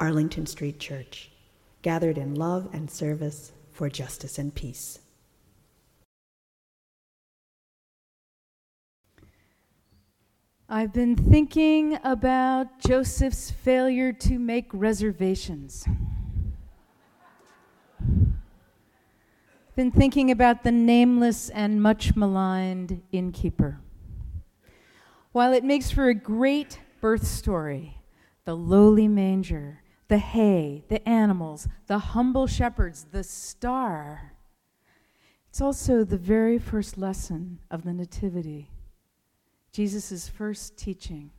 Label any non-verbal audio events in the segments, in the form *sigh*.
Arlington Street Church, gathered in love and service for justice and peace. I've been thinking about Joseph's failure to make reservations. Been thinking about the nameless and much maligned innkeeper. While it makes for a great birth story, the lowly manger, the hay, the animals, the humble shepherds, the star. It's also the very first lesson of the Nativity, Jesus' first teaching.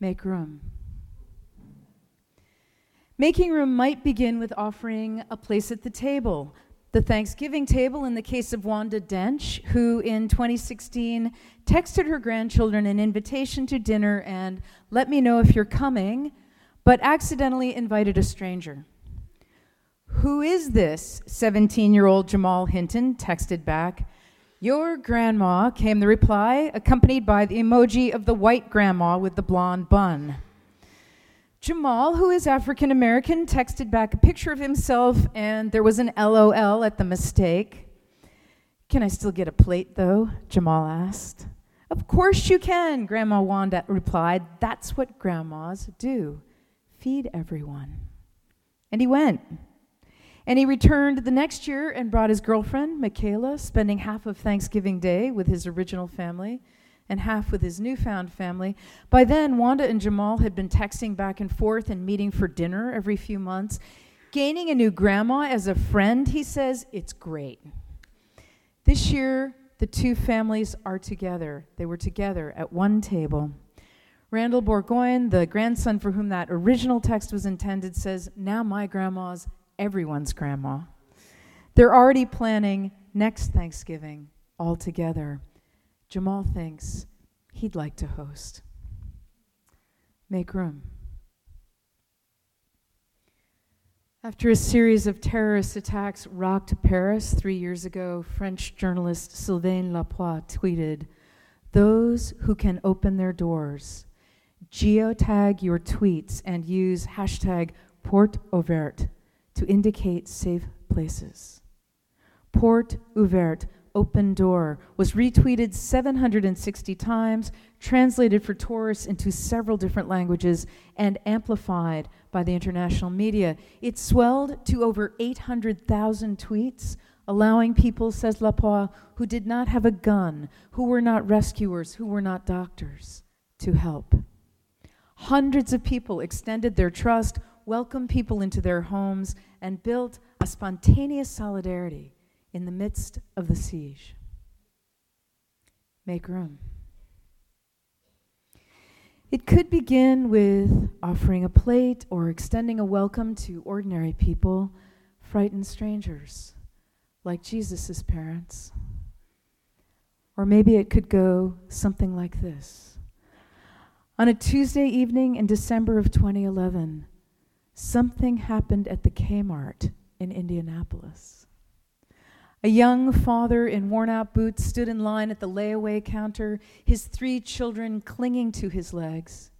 Make room. Making room might begin with offering a place at the table. The Thanksgiving table, in the case of Wanda Dench, who in 2016 texted her grandchildren an invitation to dinner and let me know if you're coming but accidentally invited a stranger. Who is this? 17 year old Jamal Hinton texted back. Your grandma, came the reply, accompanied by the emoji of the white grandma with the blonde bun. Jamal, who is African American, texted back a picture of himself, and there was an LOL at the mistake. Can I still get a plate, though? Jamal asked. Of course you can, Grandma Wanda replied. That's what grandmas do feed everyone. And he went. And he returned the next year and brought his girlfriend, Michaela, spending half of Thanksgiving Day with his original family and half with his newfound family. By then, Wanda and Jamal had been texting back and forth and meeting for dinner every few months. Gaining a new grandma as a friend, he says, it's great. This year, the two families are together. They were together at one table. Randall Bourgoin, the grandson for whom that original text was intended, says, Now my grandma's everyone's grandma. They're already planning next Thanksgiving all together. Jamal thinks he'd like to host. Make room. After a series of terrorist attacks rocked Paris three years ago, French journalist Sylvain Lapoix tweeted Those who can open their doors geotag your tweets and use hashtag Porte Ouverte to indicate safe places. Porte Ouverte, open door, was retweeted 760 times, translated for tourists into several different languages, and amplified by the international media. It swelled to over 800,000 tweets, allowing people, says Lapoix, who did not have a gun, who were not rescuers, who were not doctors, to help. Hundreds of people extended their trust, welcomed people into their homes, and built a spontaneous solidarity in the midst of the siege. Make room. It could begin with offering a plate or extending a welcome to ordinary people, frightened strangers, like Jesus' parents. Or maybe it could go something like this on a Tuesday evening in December of 2011, something happened at the Kmart in Indianapolis. A young father in worn out boots stood in line at the layaway counter, his three children clinging to his legs.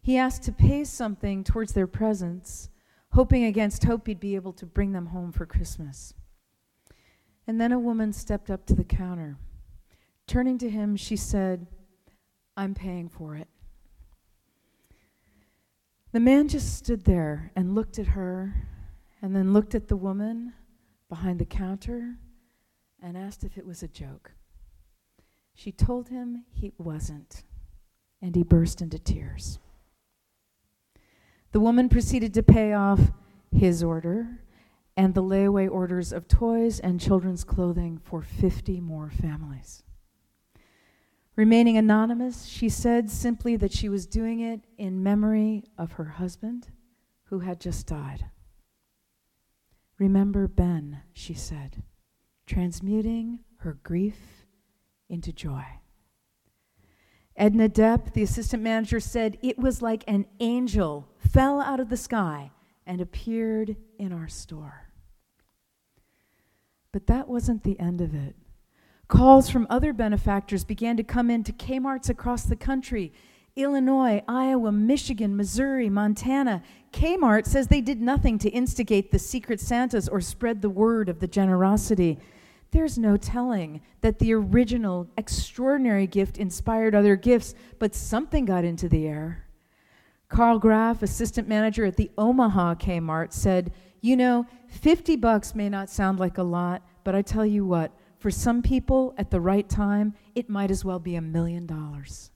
He asked to pay something towards their presents, hoping against hope he'd be able to bring them home for Christmas. And then a woman stepped up to the counter. Turning to him, she said, I'm paying for it. The man just stood there and looked at her and then looked at the woman behind the counter and asked if it was a joke. She told him he wasn't, and he burst into tears. The woman proceeded to pay off his order and the layaway orders of toys and children's clothing for 50 more families. Remaining anonymous, she said simply that she was doing it in memory of her husband who had just died. Remember Ben, she said, transmuting her grief into joy. Edna Depp, the assistant manager, said it was like an angel fell out of the sky and appeared in our store. But that wasn't the end of it. Calls from other benefactors began to come in to Kmart's across the country Illinois, Iowa, Michigan, Missouri, Montana. Kmart says they did nothing to instigate the secret Santas or spread the word of the generosity. There's no telling that the original extraordinary gift inspired other gifts, but something got into the air. Carl Graff, assistant manager at the Omaha Kmart, said, You know, 50 bucks may not sound like a lot, but I tell you what, for some people at the right time, it might as well be a million dollars.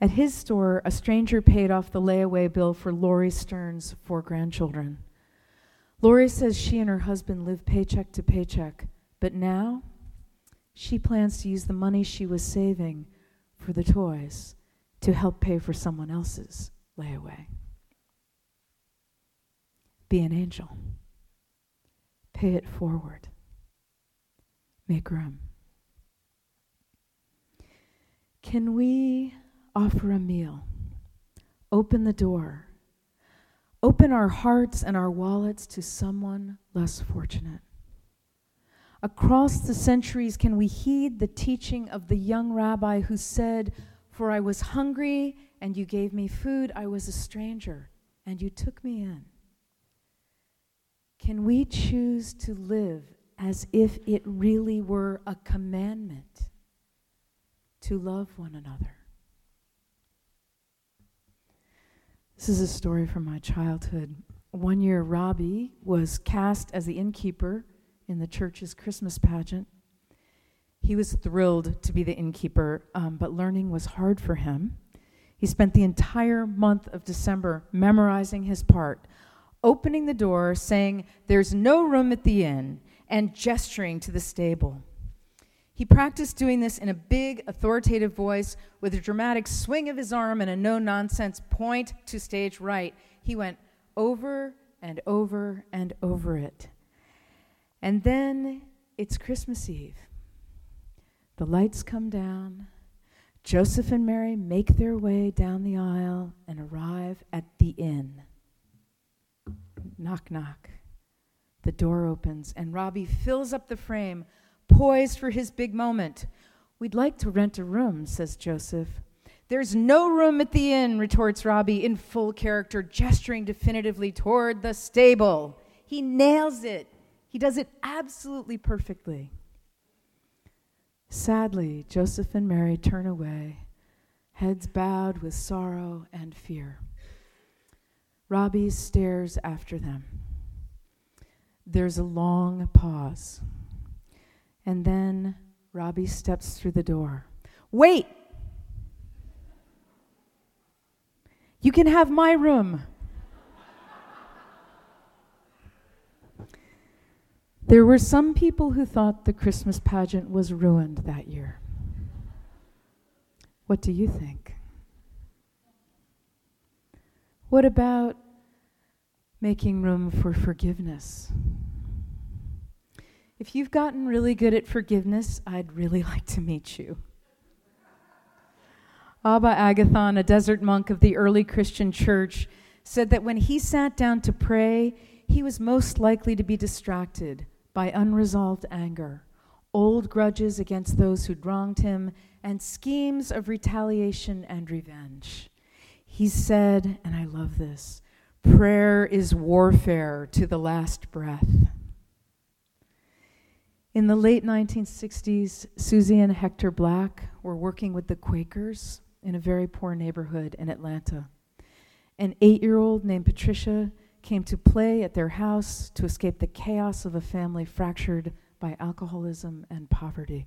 At his store, a stranger paid off the layaway bill for Lori Stern's four grandchildren. Lori says she and her husband live paycheck to paycheck, but now she plans to use the money she was saving for the toys to help pay for someone else's layaway. Be an angel. Pay it forward. Can we offer a meal, open the door, open our hearts and our wallets to someone less fortunate. Across the centuries, can we heed the teaching of the young rabbi who said, For I was hungry and you gave me food, I was a stranger and you took me in? Can we choose to live as if it really were a commandment to love one another? This is a story from my childhood. One year, Robbie was cast as the innkeeper in the church's Christmas pageant. He was thrilled to be the innkeeper, um, but learning was hard for him. He spent the entire month of December memorizing his part, opening the door, saying, There's no room at the inn, and gesturing to the stable. He practiced doing this in a big, authoritative voice with a dramatic swing of his arm and a no nonsense point to stage right. He went over and over and over it. And then it's Christmas Eve. The lights come down. Joseph and Mary make their way down the aisle and arrive at the inn. Knock, knock. The door opens, and Robbie fills up the frame poised for his big moment. We'd like to rent a room, says Joseph. There's no room at the inn, retorts Robbie in full character, gesturing definitively toward the stable. He nails it. He does it absolutely perfectly. Sadly, Joseph and Mary turn away, heads bowed with sorrow and fear. Robbie stares after them. There's a long pause. And then Robbie steps through the door. Wait! You can have my room. There were some people who thought the Christmas pageant was ruined that year. What do you think? What about making room for forgiveness? If you've gotten really good at forgiveness, I'd really *laughs* like to meet you. Abba Agathon, a desert monk of the early Christian church, said that when he sat down to pray, he was most likely to be distracted by unresolved anger, old grudges against those who'd wronged him, and schemes of retaliation and revenge. He said, and I love this prayer is warfare to the last breath. In the late 1960s, Susie and Hector Black were working with the Quakers in a very poor neighborhood in Atlanta. An eight year old named Patricia came to play at their house to escape the chaos of a family fractured by alcoholism and poverty.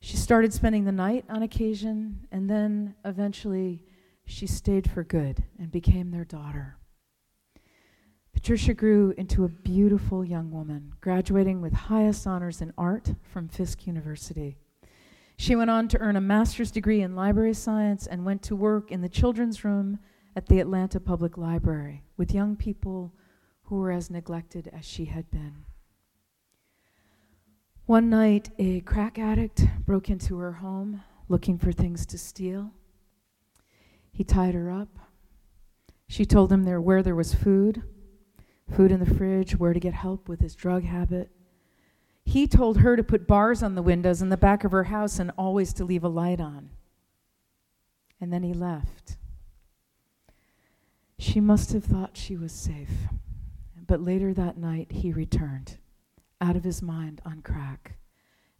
She started spending the night on occasion, and then eventually she stayed for good and became their daughter. Patricia grew into a beautiful young woman, graduating with highest honors in art from Fisk University. She went on to earn a master's degree in library science and went to work in the children's room at the Atlanta Public Library with young people who were as neglected as she had been. One night, a crack addict broke into her home looking for things to steal. He tied her up. She told him there where there was food, food in the fridge, where to get help with his drug habit. He told her to put bars on the windows in the back of her house and always to leave a light on. And then he left. She must have thought she was safe. But later that night, he returned, out of his mind on crack,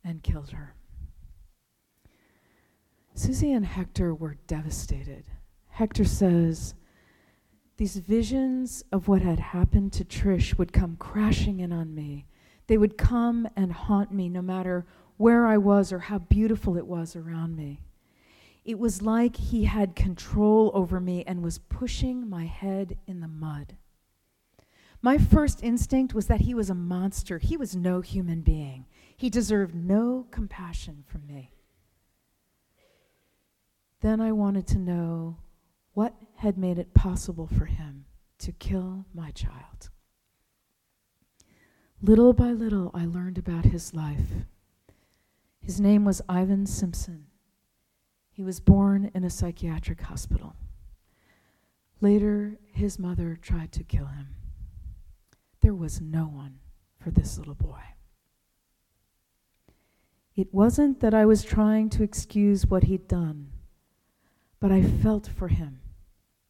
and killed her. Susie and Hector were devastated. Hector says, These visions of what had happened to Trish would come crashing in on me. They would come and haunt me no matter where I was or how beautiful it was around me. It was like he had control over me and was pushing my head in the mud. My first instinct was that he was a monster. He was no human being. He deserved no compassion from me. Then I wanted to know what had made it possible for him to kill my child. Little by little, I learned about his life. His name was Ivan Simpson. He was born in a psychiatric hospital. Later, his mother tried to kill him. There was no one for this little boy. It wasn't that I was trying to excuse what he'd done, but I felt for him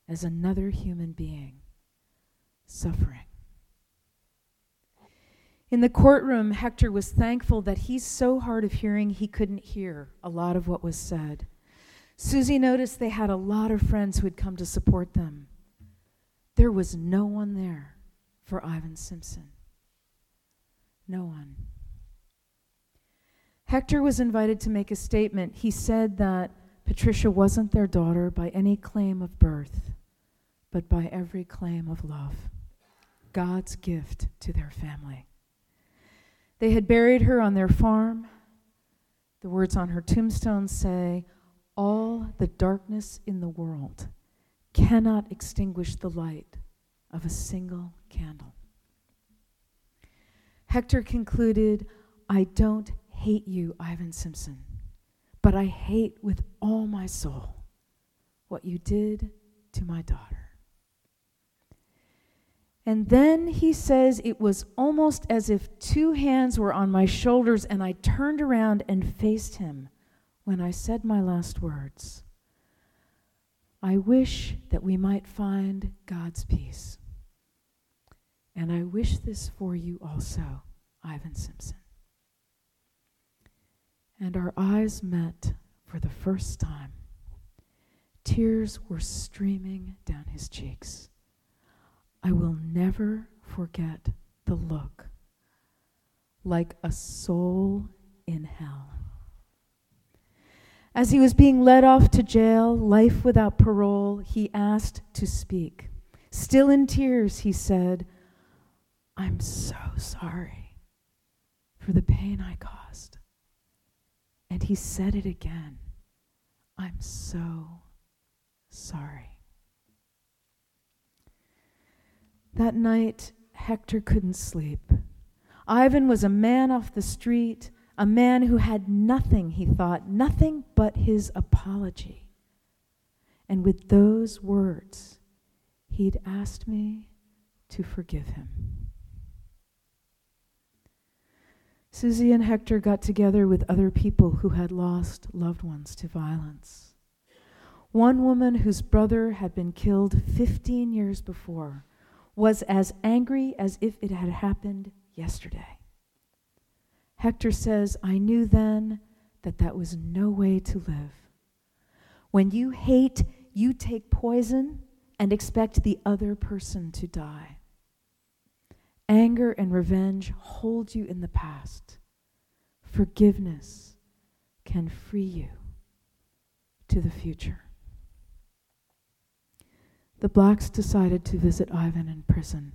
as another human being suffering. In the courtroom, Hector was thankful that he's so hard of hearing he couldn't hear a lot of what was said. Susie noticed they had a lot of friends who had come to support them. There was no one there for Ivan Simpson. No one. Hector was invited to make a statement. He said that Patricia wasn't their daughter by any claim of birth, but by every claim of love. God's gift to their family. They had buried her on their farm. The words on her tombstone say, All the darkness in the world cannot extinguish the light of a single candle. Hector concluded, I don't hate you, Ivan Simpson, but I hate with all my soul what you did to my daughter. And then he says it was almost as if two hands were on my shoulders, and I turned around and faced him when I said my last words. I wish that we might find God's peace. And I wish this for you also, Ivan Simpson. And our eyes met for the first time. Tears were streaming down his cheeks. I will never forget the look like a soul in hell. As he was being led off to jail, life without parole, he asked to speak. Still in tears, he said, I'm so sorry for the pain I caused. And he said it again I'm so sorry. That night, Hector couldn't sleep. Ivan was a man off the street, a man who had nothing, he thought, nothing but his apology. And with those words, he'd asked me to forgive him. Susie and Hector got together with other people who had lost loved ones to violence. One woman whose brother had been killed 15 years before was as angry as if it had happened yesterday. Hector says, I knew then that that was no way to live. When you hate, you take poison and expect the other person to die. Anger and revenge hold you in the past. Forgiveness can free you to the future. The Blacks decided to visit Ivan in prison.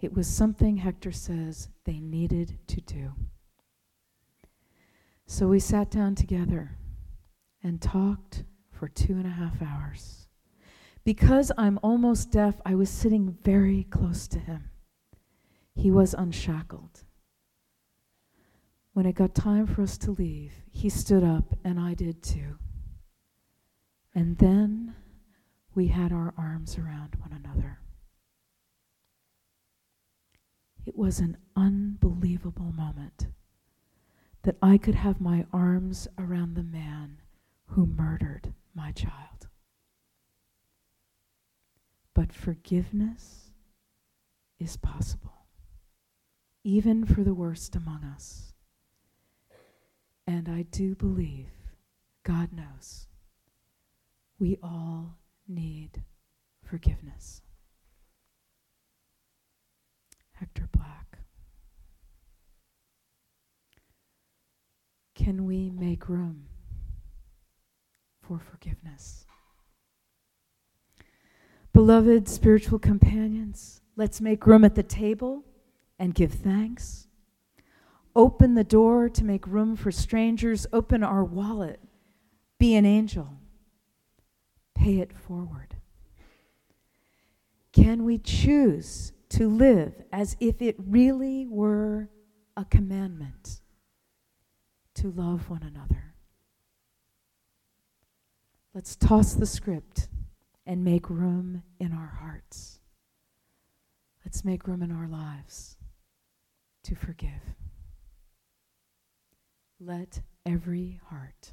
It was something Hector says they needed to do. So we sat down together and talked for two and a half hours. Because I'm almost deaf, I was sitting very close to him. He was unshackled. When it got time for us to leave, he stood up, and I did too. And then we had our arms around one another. It was an unbelievable moment that I could have my arms around the man who murdered my child. But forgiveness is possible, even for the worst among us. And I do believe, God knows, we all need forgiveness. Hector Black. Can we make room for forgiveness? Beloved spiritual companions, let's make room at the table and give thanks. Open the door to make room for strangers. Open our wallet. Be an angel. Pay it forward. Can we choose to live as if it really were a commandment to love one another? Let's toss the script and make room in our hearts. Let's make room in our lives to forgive. Let every heart